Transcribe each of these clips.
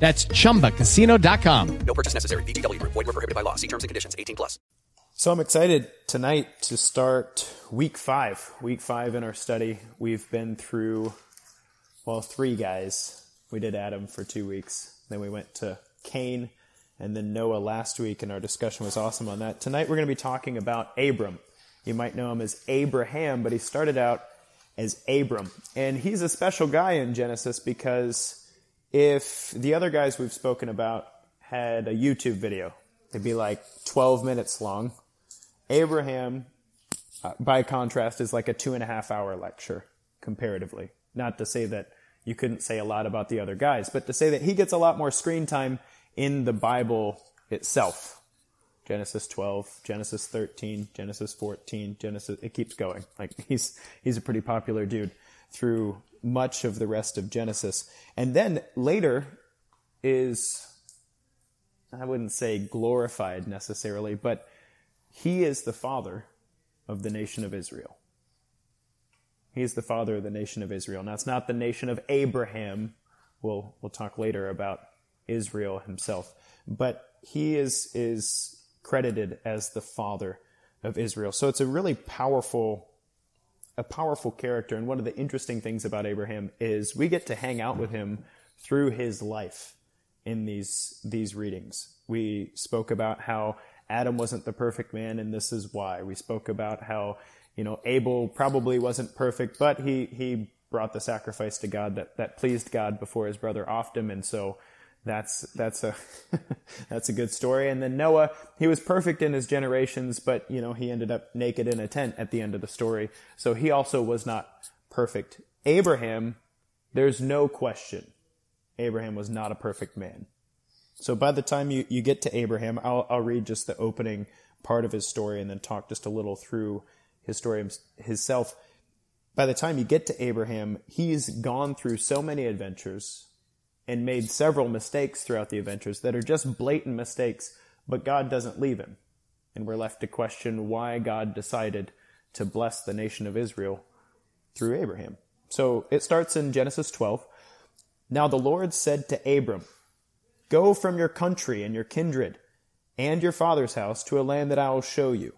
That's chumbacasino.com. No purchase necessary. VGW Group. Void were prohibited by law. See terms and conditions. 18 plus. So I'm excited tonight to start week five. Week five in our study. We've been through, well, three guys. We did Adam for two weeks. Then we went to Cain and then Noah last week, and our discussion was awesome on that. Tonight we're going to be talking about Abram. You might know him as Abraham, but he started out as Abram. And he's a special guy in Genesis because if the other guys we've spoken about had a YouTube video, it'd be like 12 minutes long. Abraham, uh, by contrast, is like a two and a half hour lecture comparatively. Not to say that you couldn't say a lot about the other guys, but to say that he gets a lot more screen time in the Bible itself. Genesis 12, Genesis 13, Genesis 14, Genesis, it keeps going. Like he's, he's a pretty popular dude through much of the rest of Genesis. And then later is, I wouldn't say glorified necessarily, but he is the father of the nation of Israel. He is the father of the nation of Israel. Now, it's not the nation of Abraham. We'll, we'll talk later about Israel himself. But he is, is credited as the father of Israel. So it's a really powerful a powerful character. And one of the interesting things about Abraham is we get to hang out with him through his life in these, these readings. We spoke about how Adam wasn't the perfect man and this is why. We spoke about how, you know, Abel probably wasn't perfect, but he, he brought the sacrifice to God that, that pleased God before his brother Ophdim. And so that's that's a that's a good story. And then Noah, he was perfect in his generations, but you know he ended up naked in a tent at the end of the story, so he also was not perfect. Abraham, there's no question, Abraham was not a perfect man. So by the time you, you get to Abraham, I'll I'll read just the opening part of his story and then talk just a little through his story himself. By the time you get to Abraham, he's gone through so many adventures and made several mistakes throughout the adventures that are just blatant mistakes, but God doesn't leave him. And we're left to question why God decided to bless the nation of Israel through Abraham. So it starts in Genesis 12. Now the Lord said to Abram, Go from your country and your kindred and your father's house to a land that I will show you.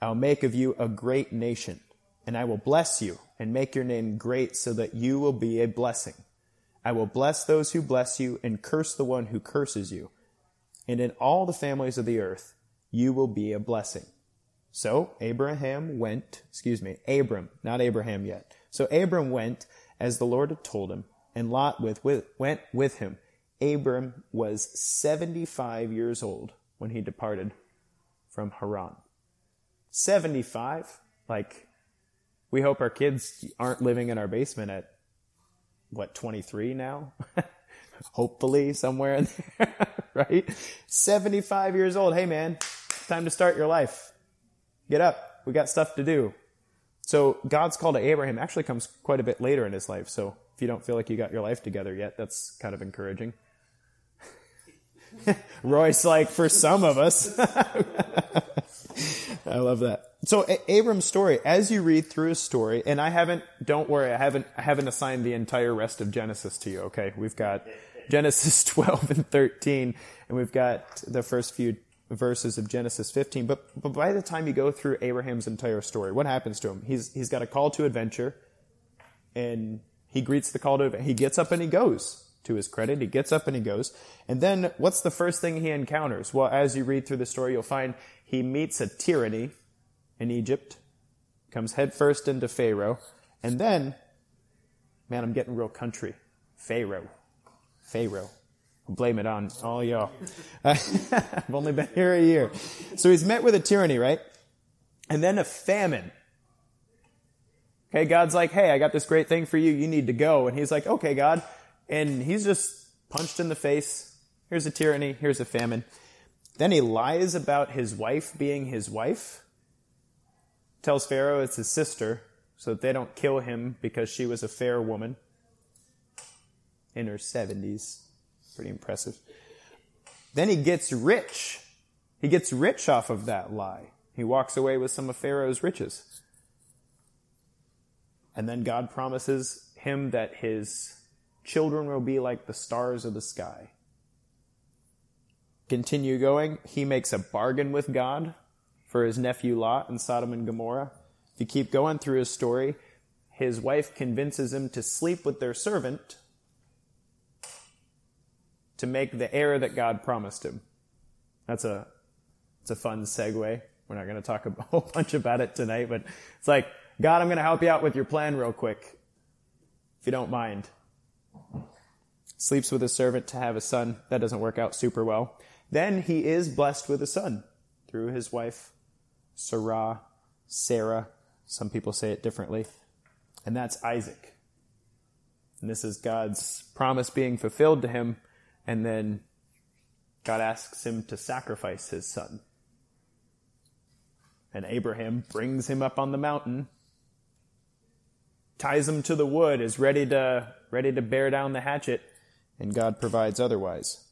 I'll make of you a great nation, and I will bless you and make your name great so that you will be a blessing. I will bless those who bless you and curse the one who curses you. And in all the families of the earth, you will be a blessing. So Abraham went, excuse me, Abram, not Abraham yet. So Abram went as the Lord had told him, and Lot with, with, went with him. Abram was 75 years old when he departed from Haran. 75? Like, we hope our kids aren't living in our basement at what 23 now? Hopefully somewhere in there right? 75 years old. Hey man time to start your life. Get up. We got stuff to do. So god's call to abraham actually comes quite a bit later in his life. So if you don't feel like you got your life together yet that's kind of encouraging. Royce like for some of us i love that so Abram's story, as you read through his story, and I haven't, don't worry, I haven't, I haven't assigned the entire rest of Genesis to you, okay? We've got Genesis 12 and 13, and we've got the first few verses of Genesis 15. But, but by the time you go through Abraham's entire story, what happens to him? He's, he's got a call to adventure, and he greets the call to, adventure. he gets up and he goes to his credit. He gets up and he goes. And then what's the first thing he encounters? Well, as you read through the story, you'll find he meets a tyranny in Egypt, comes headfirst into Pharaoh, and then, man, I'm getting real country. Pharaoh. Pharaoh. I'll blame it on all y'all. I've only been here a year. So he's met with a tyranny, right? And then a famine. Okay, God's like, hey, I got this great thing for you. You need to go. And he's like, okay, God. And he's just punched in the face. Here's a tyranny. Here's a famine. Then he lies about his wife being his wife. Tells Pharaoh it's his sister so that they don't kill him because she was a fair woman in her 70s. Pretty impressive. Then he gets rich. He gets rich off of that lie. He walks away with some of Pharaoh's riches. And then God promises him that his children will be like the stars of the sky. Continue going. He makes a bargain with God for his nephew Lot in Sodom and Gomorrah. If you keep going through his story, his wife convinces him to sleep with their servant to make the heir that God promised him. That's a, it's a fun segue. We're not going to talk a whole bunch about it tonight, but it's like, God, I'm going to help you out with your plan real quick. If you don't mind. Sleeps with a servant to have a son. That doesn't work out super well. Then he is blessed with a son through his wife, Sarah, Sarah. Some people say it differently. And that's Isaac. And this is God's promise being fulfilled to him. And then God asks him to sacrifice his son. And Abraham brings him up on the mountain ties him to the wood, is ready to, ready to bear down the hatchet, and God provides otherwise.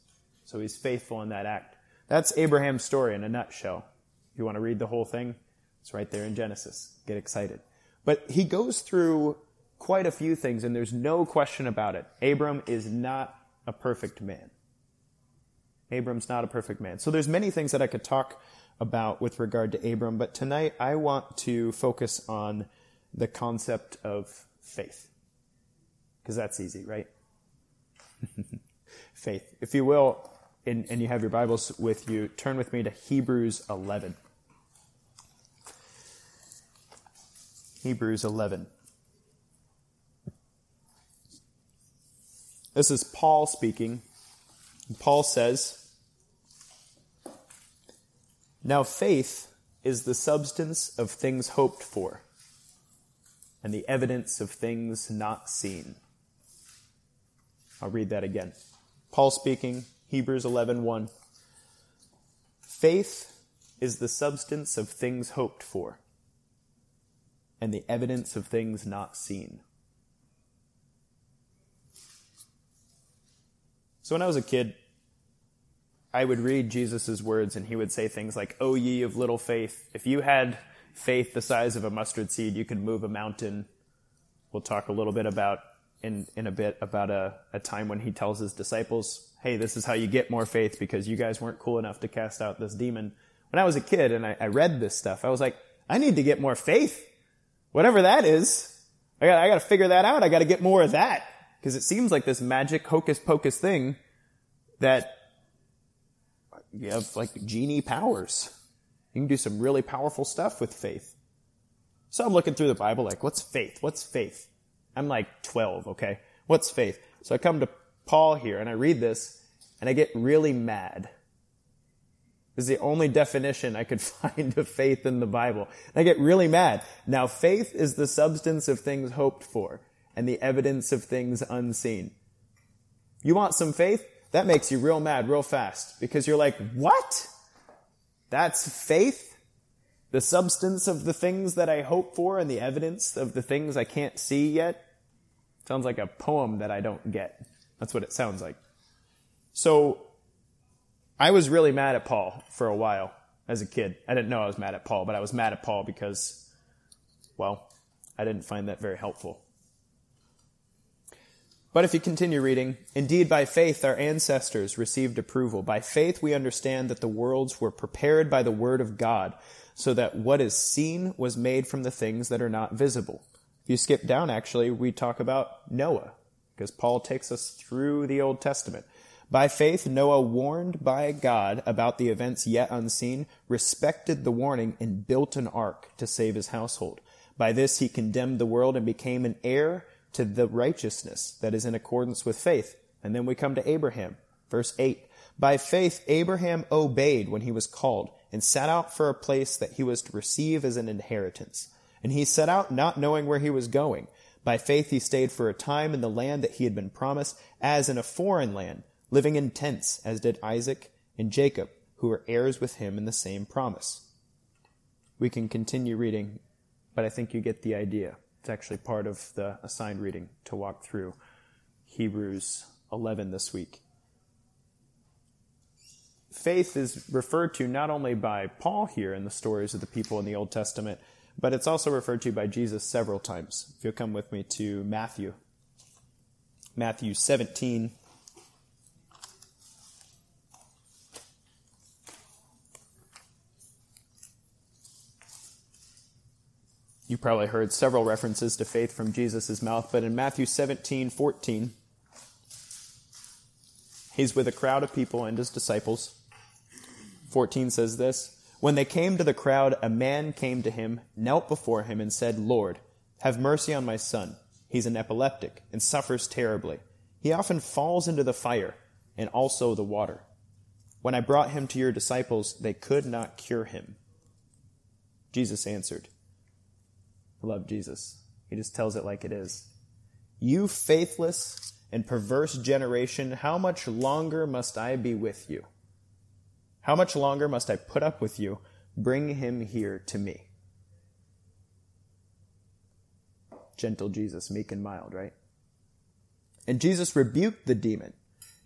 So he's faithful in that act. That's Abraham's story in a nutshell. If you want to read the whole thing, it's right there in Genesis. Get excited. But he goes through quite a few things, and there's no question about it. Abram is not a perfect man. Abram's not a perfect man. So there's many things that I could talk about with regard to Abram, but tonight I want to focus on the concept of faith. Because that's easy, right? faith. If you will, and, and you have your Bibles with you, turn with me to Hebrews 11. Hebrews 11. This is Paul speaking. Paul says, Now faith is the substance of things hoped for and the evidence of things not seen. I'll read that again. Paul speaking, Hebrews 11:1. Faith is the substance of things hoped for and the evidence of things not seen. So when I was a kid, I would read Jesus' words and he would say things like, O ye of little faith, if you had faith the size of a mustard seed, you could move a mountain. We'll talk a little bit about in, in a bit about a, a time when he tells his disciples, hey, this is how you get more faith because you guys weren't cool enough to cast out this demon. When I was a kid and I, I read this stuff, I was like, I need to get more faith. Whatever that is. I got, I got to figure that out. I got to get more of that. Because it seems like this magic hocus pocus thing that you have like genie powers. You can do some really powerful stuff with faith. So I'm looking through the Bible like, what's faith? What's faith? I'm like 12, okay? What's faith? So I come to Paul here and I read this and I get really mad. This is the only definition I could find of faith in the Bible. And I get really mad. Now faith is the substance of things hoped for and the evidence of things unseen. You want some faith? That makes you real mad real fast because you're like, what? That's faith? The substance of the things that I hope for and the evidence of the things I can't see yet? Sounds like a poem that I don't get. That's what it sounds like. So, I was really mad at Paul for a while as a kid. I didn't know I was mad at Paul, but I was mad at Paul because, well, I didn't find that very helpful. But if you continue reading, indeed by faith our ancestors received approval. By faith we understand that the worlds were prepared by the word of God, so that what is seen was made from the things that are not visible. If you skip down, actually, we talk about Noah, because Paul takes us through the Old Testament. By faith, Noah, warned by God about the events yet unseen, respected the warning and built an ark to save his household. By this, he condemned the world and became an heir to the righteousness that is in accordance with faith. And then we come to Abraham. Verse 8. By faith, Abraham obeyed when he was called and set out for a place that he was to receive as an inheritance. And he set out not knowing where he was going. By faith, he stayed for a time in the land that he had been promised, as in a foreign land living in tents, as did Isaac and Jacob, who were heirs with him in the same promise. We can continue reading, but I think you get the idea. It's actually part of the assigned reading to walk through Hebrews 11 this week. Faith is referred to not only by Paul here in the stories of the people in the Old Testament, but it's also referred to by Jesus several times. If you'll come with me to Matthew, Matthew 17, You probably heard several references to faith from Jesus' mouth, but in Matthew 17, 14, he's with a crowd of people and his disciples. 14 says this When they came to the crowd, a man came to him, knelt before him, and said, Lord, have mercy on my son. He's an epileptic and suffers terribly. He often falls into the fire and also the water. When I brought him to your disciples, they could not cure him. Jesus answered, I love Jesus. He just tells it like it is. You faithless and perverse generation, how much longer must I be with you? How much longer must I put up with you? Bring him here to me. Gentle Jesus, meek and mild, right? And Jesus rebuked the demon,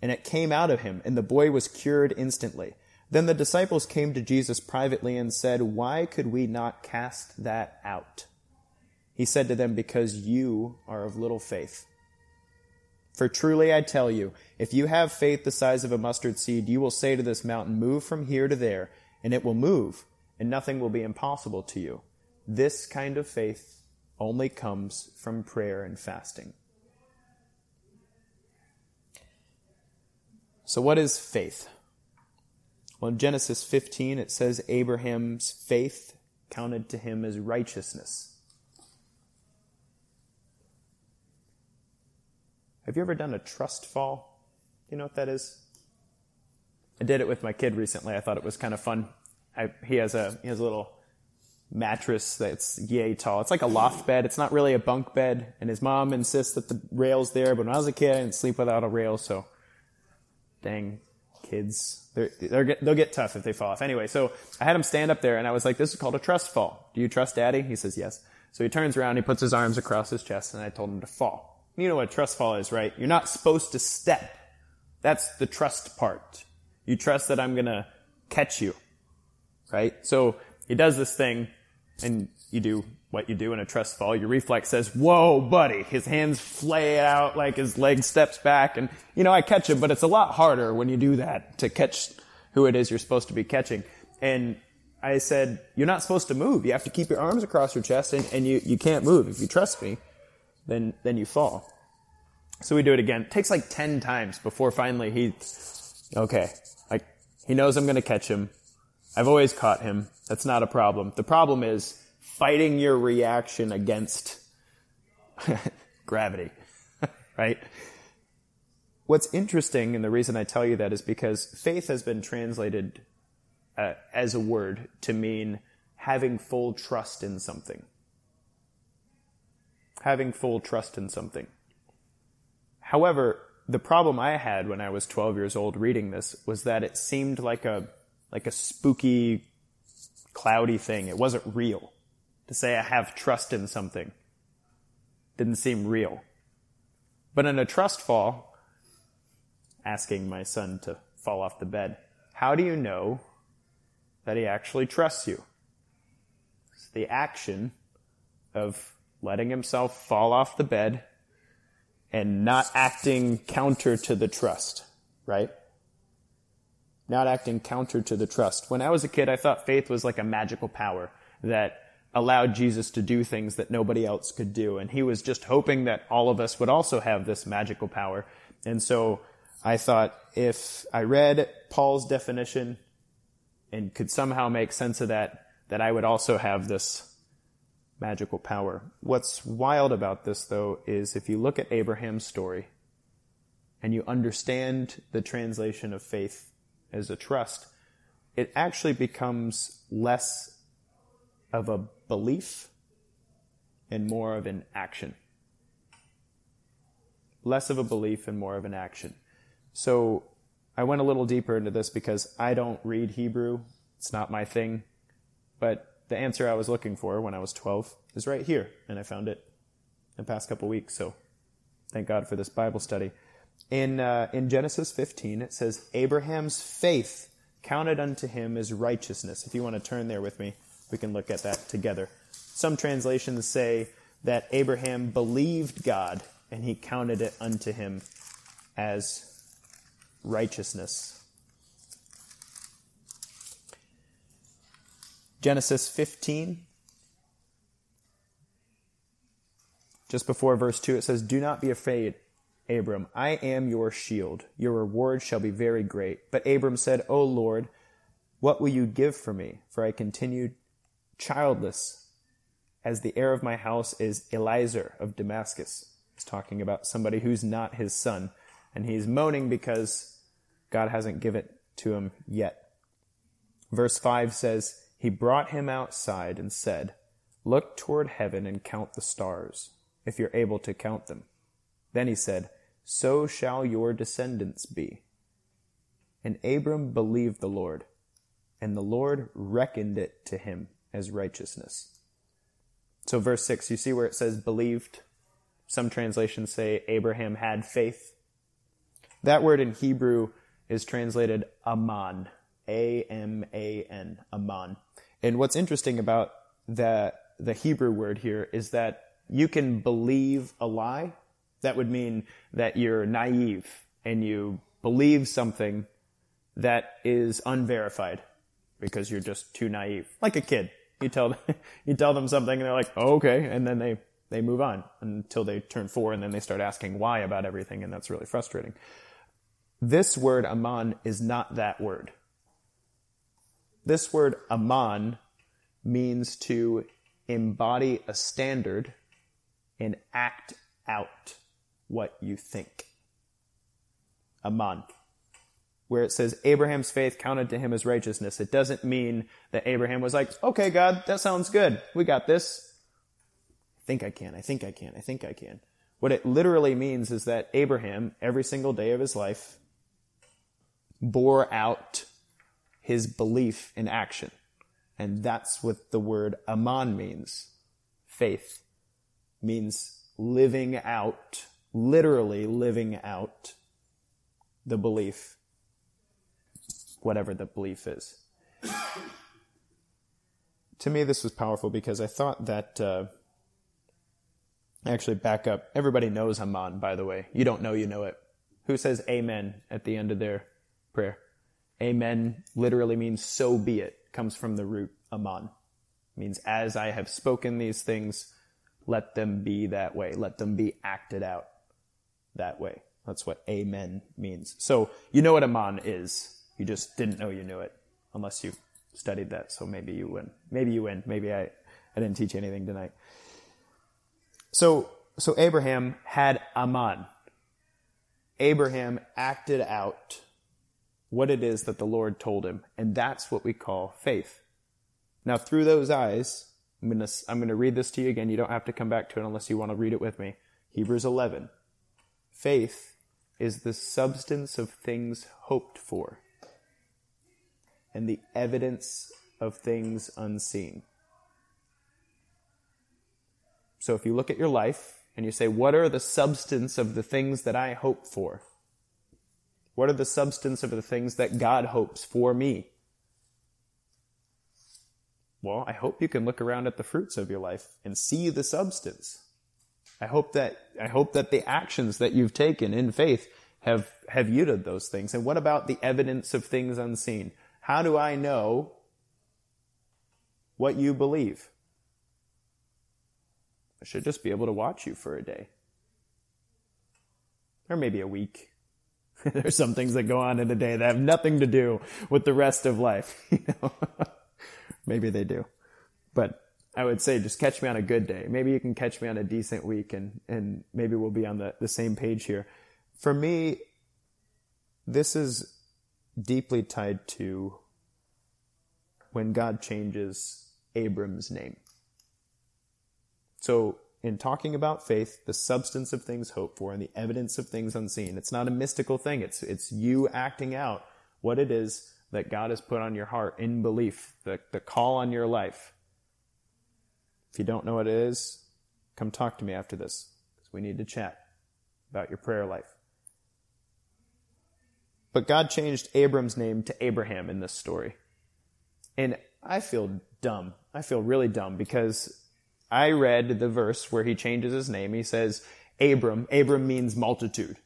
and it came out of him, and the boy was cured instantly. Then the disciples came to Jesus privately and said, Why could we not cast that out? He said to them, Because you are of little faith. For truly I tell you, if you have faith the size of a mustard seed, you will say to this mountain, Move from here to there, and it will move, and nothing will be impossible to you. This kind of faith only comes from prayer and fasting. So, what is faith? Well, in Genesis 15, it says Abraham's faith counted to him as righteousness. Have you ever done a trust fall? Do you know what that is? I did it with my kid recently. I thought it was kind of fun. I, he has a he has a little mattress that's yay tall. It's like a loft bed. It's not really a bunk bed. And his mom insists that the rail's there. But when I was a kid, I didn't sleep without a rail. So, dang kids, they're, they're they'll get tough if they fall off. Anyway, so I had him stand up there, and I was like, "This is called a trust fall. Do you trust Daddy?" He says, "Yes." So he turns around, he puts his arms across his chest, and I told him to fall. You know what a trust fall is, right? You're not supposed to step. That's the trust part. You trust that I'm gonna catch you. Right? So he does this thing and you do what you do in a trust fall. Your reflex says, whoa, buddy. His hands flay out like his leg steps back and, you know, I catch him, but it's a lot harder when you do that to catch who it is you're supposed to be catching. And I said, you're not supposed to move. You have to keep your arms across your chest and, and you, you can't move. If you trust me, then, then you fall. So we do it again. It takes like 10 times before finally he, okay, like, he knows I'm going to catch him. I've always caught him. That's not a problem. The problem is fighting your reaction against gravity, right? What's interesting, and the reason I tell you that is because faith has been translated uh, as a word to mean having full trust in something having full trust in something. However, the problem I had when I was 12 years old reading this was that it seemed like a, like a spooky, cloudy thing. It wasn't real. To say I have trust in something didn't seem real. But in a trust fall, asking my son to fall off the bed, how do you know that he actually trusts you? It's the action of letting himself fall off the bed and not acting counter to the trust, right? Not acting counter to the trust. When I was a kid, I thought faith was like a magical power that allowed Jesus to do things that nobody else could do. And he was just hoping that all of us would also have this magical power. And so I thought if I read Paul's definition and could somehow make sense of that, that I would also have this magical power. What's wild about this, though, is if you look at Abraham's story and you understand the translation of faith as a trust, it actually becomes less of a belief and more of an action. Less of a belief and more of an action. So I went a little deeper into this because I don't read Hebrew. It's not my thing. But the answer I was looking for when I was 12 is right here, and I found it in the past couple weeks. So thank God for this Bible study. In, uh, in Genesis 15, it says, Abraham's faith counted unto him as righteousness. If you want to turn there with me, we can look at that together. Some translations say that Abraham believed God and he counted it unto him as righteousness. Genesis 15, just before verse 2, it says, Do not be afraid, Abram. I am your shield. Your reward shall be very great. But Abram said, O Lord, what will you give for me? For I continued childless, as the heir of my house is Eliezer of Damascus. He's talking about somebody who's not his son. And he's moaning because God hasn't given it to him yet. Verse 5 says, He brought him outside and said, Look toward heaven and count the stars, if you're able to count them. Then he said, So shall your descendants be. And Abram believed the Lord, and the Lord reckoned it to him as righteousness. So, verse 6, you see where it says believed? Some translations say Abraham had faith. That word in Hebrew is translated aman. A M A N. Aman. And what's interesting about the, the Hebrew word here is that you can believe a lie. That would mean that you're naive and you believe something that is unverified because you're just too naive. Like a kid. You tell you tell them something and they're like, oh, okay, and then they they move on until they turn four and then they start asking why about everything, and that's really frustrating. This word aman is not that word. This word aman means to embody a standard and act out what you think. Aman where it says Abraham's faith counted to him as righteousness. It doesn't mean that Abraham was like, okay, God, that sounds good. We got this. I think I can. I think I can. I think I can. What it literally means is that Abraham, every single day of his life, bore out his belief in action. And that's what the word aman means. Faith means living out, literally living out the belief whatever the belief is. to me, this was powerful because I thought that. Uh, actually, back up. Everybody knows Aman, by the way. You don't know, you know it. Who says Amen at the end of their prayer? Amen literally means so be it. Comes from the root Aman. means as I have spoken these things, let them be that way. Let them be acted out that way. That's what Amen means. So you know what Aman is. You just didn't know you knew it unless you studied that. So maybe you win. Maybe you win. Maybe I, I didn't teach anything tonight. So, so Abraham had Aman. Abraham acted out what it is that the Lord told him. And that's what we call faith. Now, through those eyes, I'm going to, I'm going to read this to you again. You don't have to come back to it unless you want to read it with me. Hebrews 11. Faith is the substance of things hoped for and the evidence of things unseen. So if you look at your life and you say, What are the substance of the things that I hope for? What are the substance of the things that God hopes for me? Well, I hope you can look around at the fruits of your life and see the substance. I hope that, I hope that the actions that you've taken in faith have, have yielded those things. And what about the evidence of things unseen? How do I know what you believe? I should just be able to watch you for a day. Or maybe a week. There's some things that go on in a day that have nothing to do with the rest of life. You know? maybe they do. But I would say just catch me on a good day. Maybe you can catch me on a decent week and, and maybe we'll be on the, the same page here. For me, this is deeply tied to when God changes Abram's name. So, in talking about faith, the substance of things hoped for and the evidence of things unseen, it's not a mystical thing. It's, it's you acting out what it is that God has put on your heart in belief, the, the call on your life. If you don't know what it is, come talk to me after this because we need to chat about your prayer life. But God changed Abram's name to Abraham in this story. And I feel dumb. I feel really dumb because I read the verse where he changes his name. He says, Abram. Abram means multitude.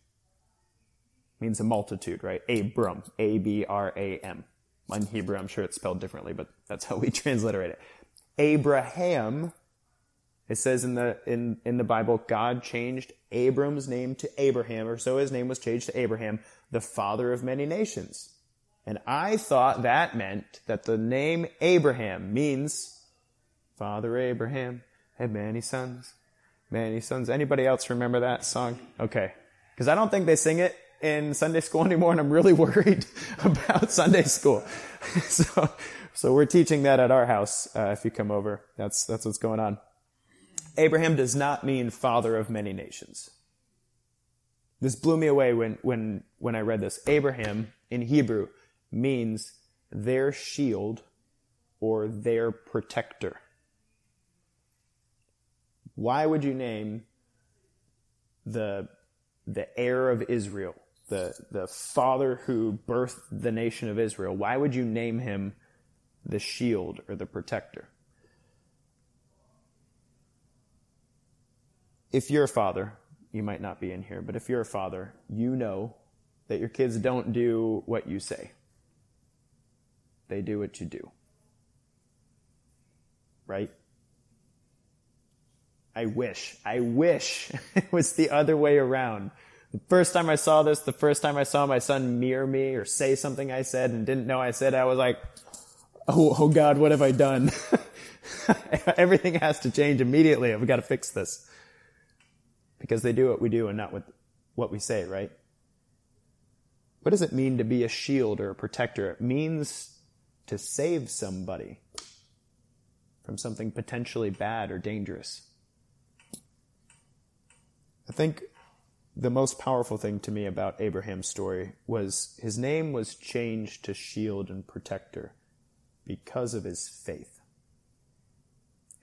Means a multitude, right? Abram. A-B-R-A-M. In Hebrew, I'm sure it's spelled differently, but that's how we transliterate it. Abraham. It says in the, in, in the Bible, God changed Abram's name to Abraham, or so his name was changed to Abraham the father of many nations. And I thought that meant that the name Abraham means Father Abraham had many sons, many sons. Anybody else remember that song? Okay. Because I don't think they sing it in Sunday school anymore, and I'm really worried about Sunday school. so, so we're teaching that at our house. Uh, if you come over, that's that's what's going on. Abraham does not mean father of many nations. This blew me away when, when, when I read this. Abraham in Hebrew means their shield or their protector. Why would you name the, the heir of Israel, the, the father who birthed the nation of Israel, why would you name him the shield or the protector? If you're a father, you might not be in here, but if you're a father, you know that your kids don't do what you say. They do what you do. Right? I wish, I wish it was the other way around. The first time I saw this, the first time I saw my son mirror me or say something I said and didn't know I said, I was like, oh, oh God, what have I done? Everything has to change immediately. I've got to fix this because they do what we do and not what we say, right? What does it mean to be a shield or a protector? It means to save somebody from something potentially bad or dangerous. I think the most powerful thing to me about Abraham's story was his name was changed to shield and protector because of his faith.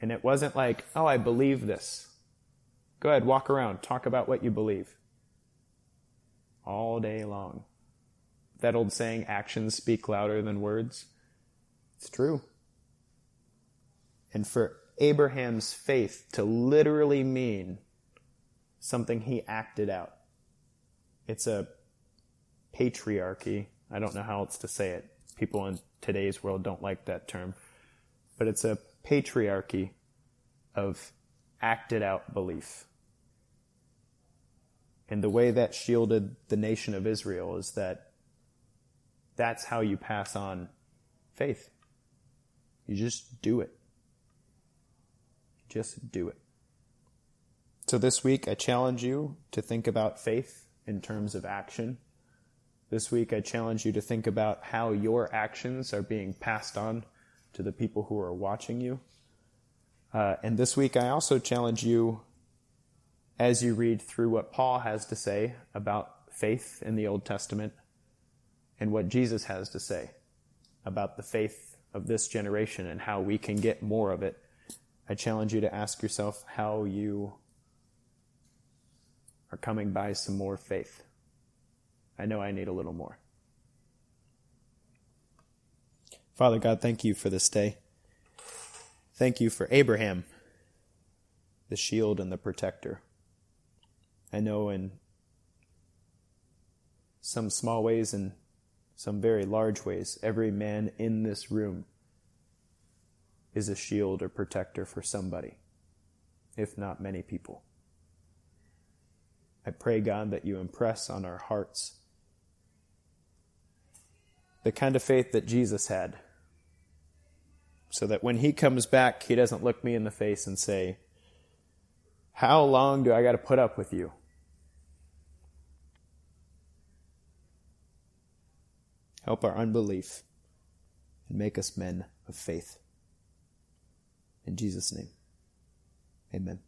And it wasn't like, oh, I believe this. Go ahead, walk around, talk about what you believe. All day long. That old saying, actions speak louder than words. It's true. And for Abraham's faith to literally mean something he acted out. It's a patriarchy. I don't know how else to say it. People in today's world don't like that term. But it's a patriarchy of acted out belief. And the way that shielded the nation of Israel is that that's how you pass on faith. You just do it. Just do it. So this week, I challenge you to think about faith in terms of action. This week, I challenge you to think about how your actions are being passed on to the people who are watching you. Uh, and this week, I also challenge you as you read through what Paul has to say about faith in the Old Testament and what Jesus has to say about the faith of this generation and how we can get more of it, I challenge you to ask yourself how you are coming by some more faith. I know I need a little more. Father God, thank you for this day. Thank you for Abraham, the shield and the protector. I know in some small ways and some very large ways, every man in this room is a shield or protector for somebody. if not many people. I pray, God, that you impress on our hearts the kind of faith that Jesus had, so that when he comes back, he doesn't look me in the face and say, How long do I got to put up with you? Help our unbelief and make us men of faith. In Jesus' name, amen.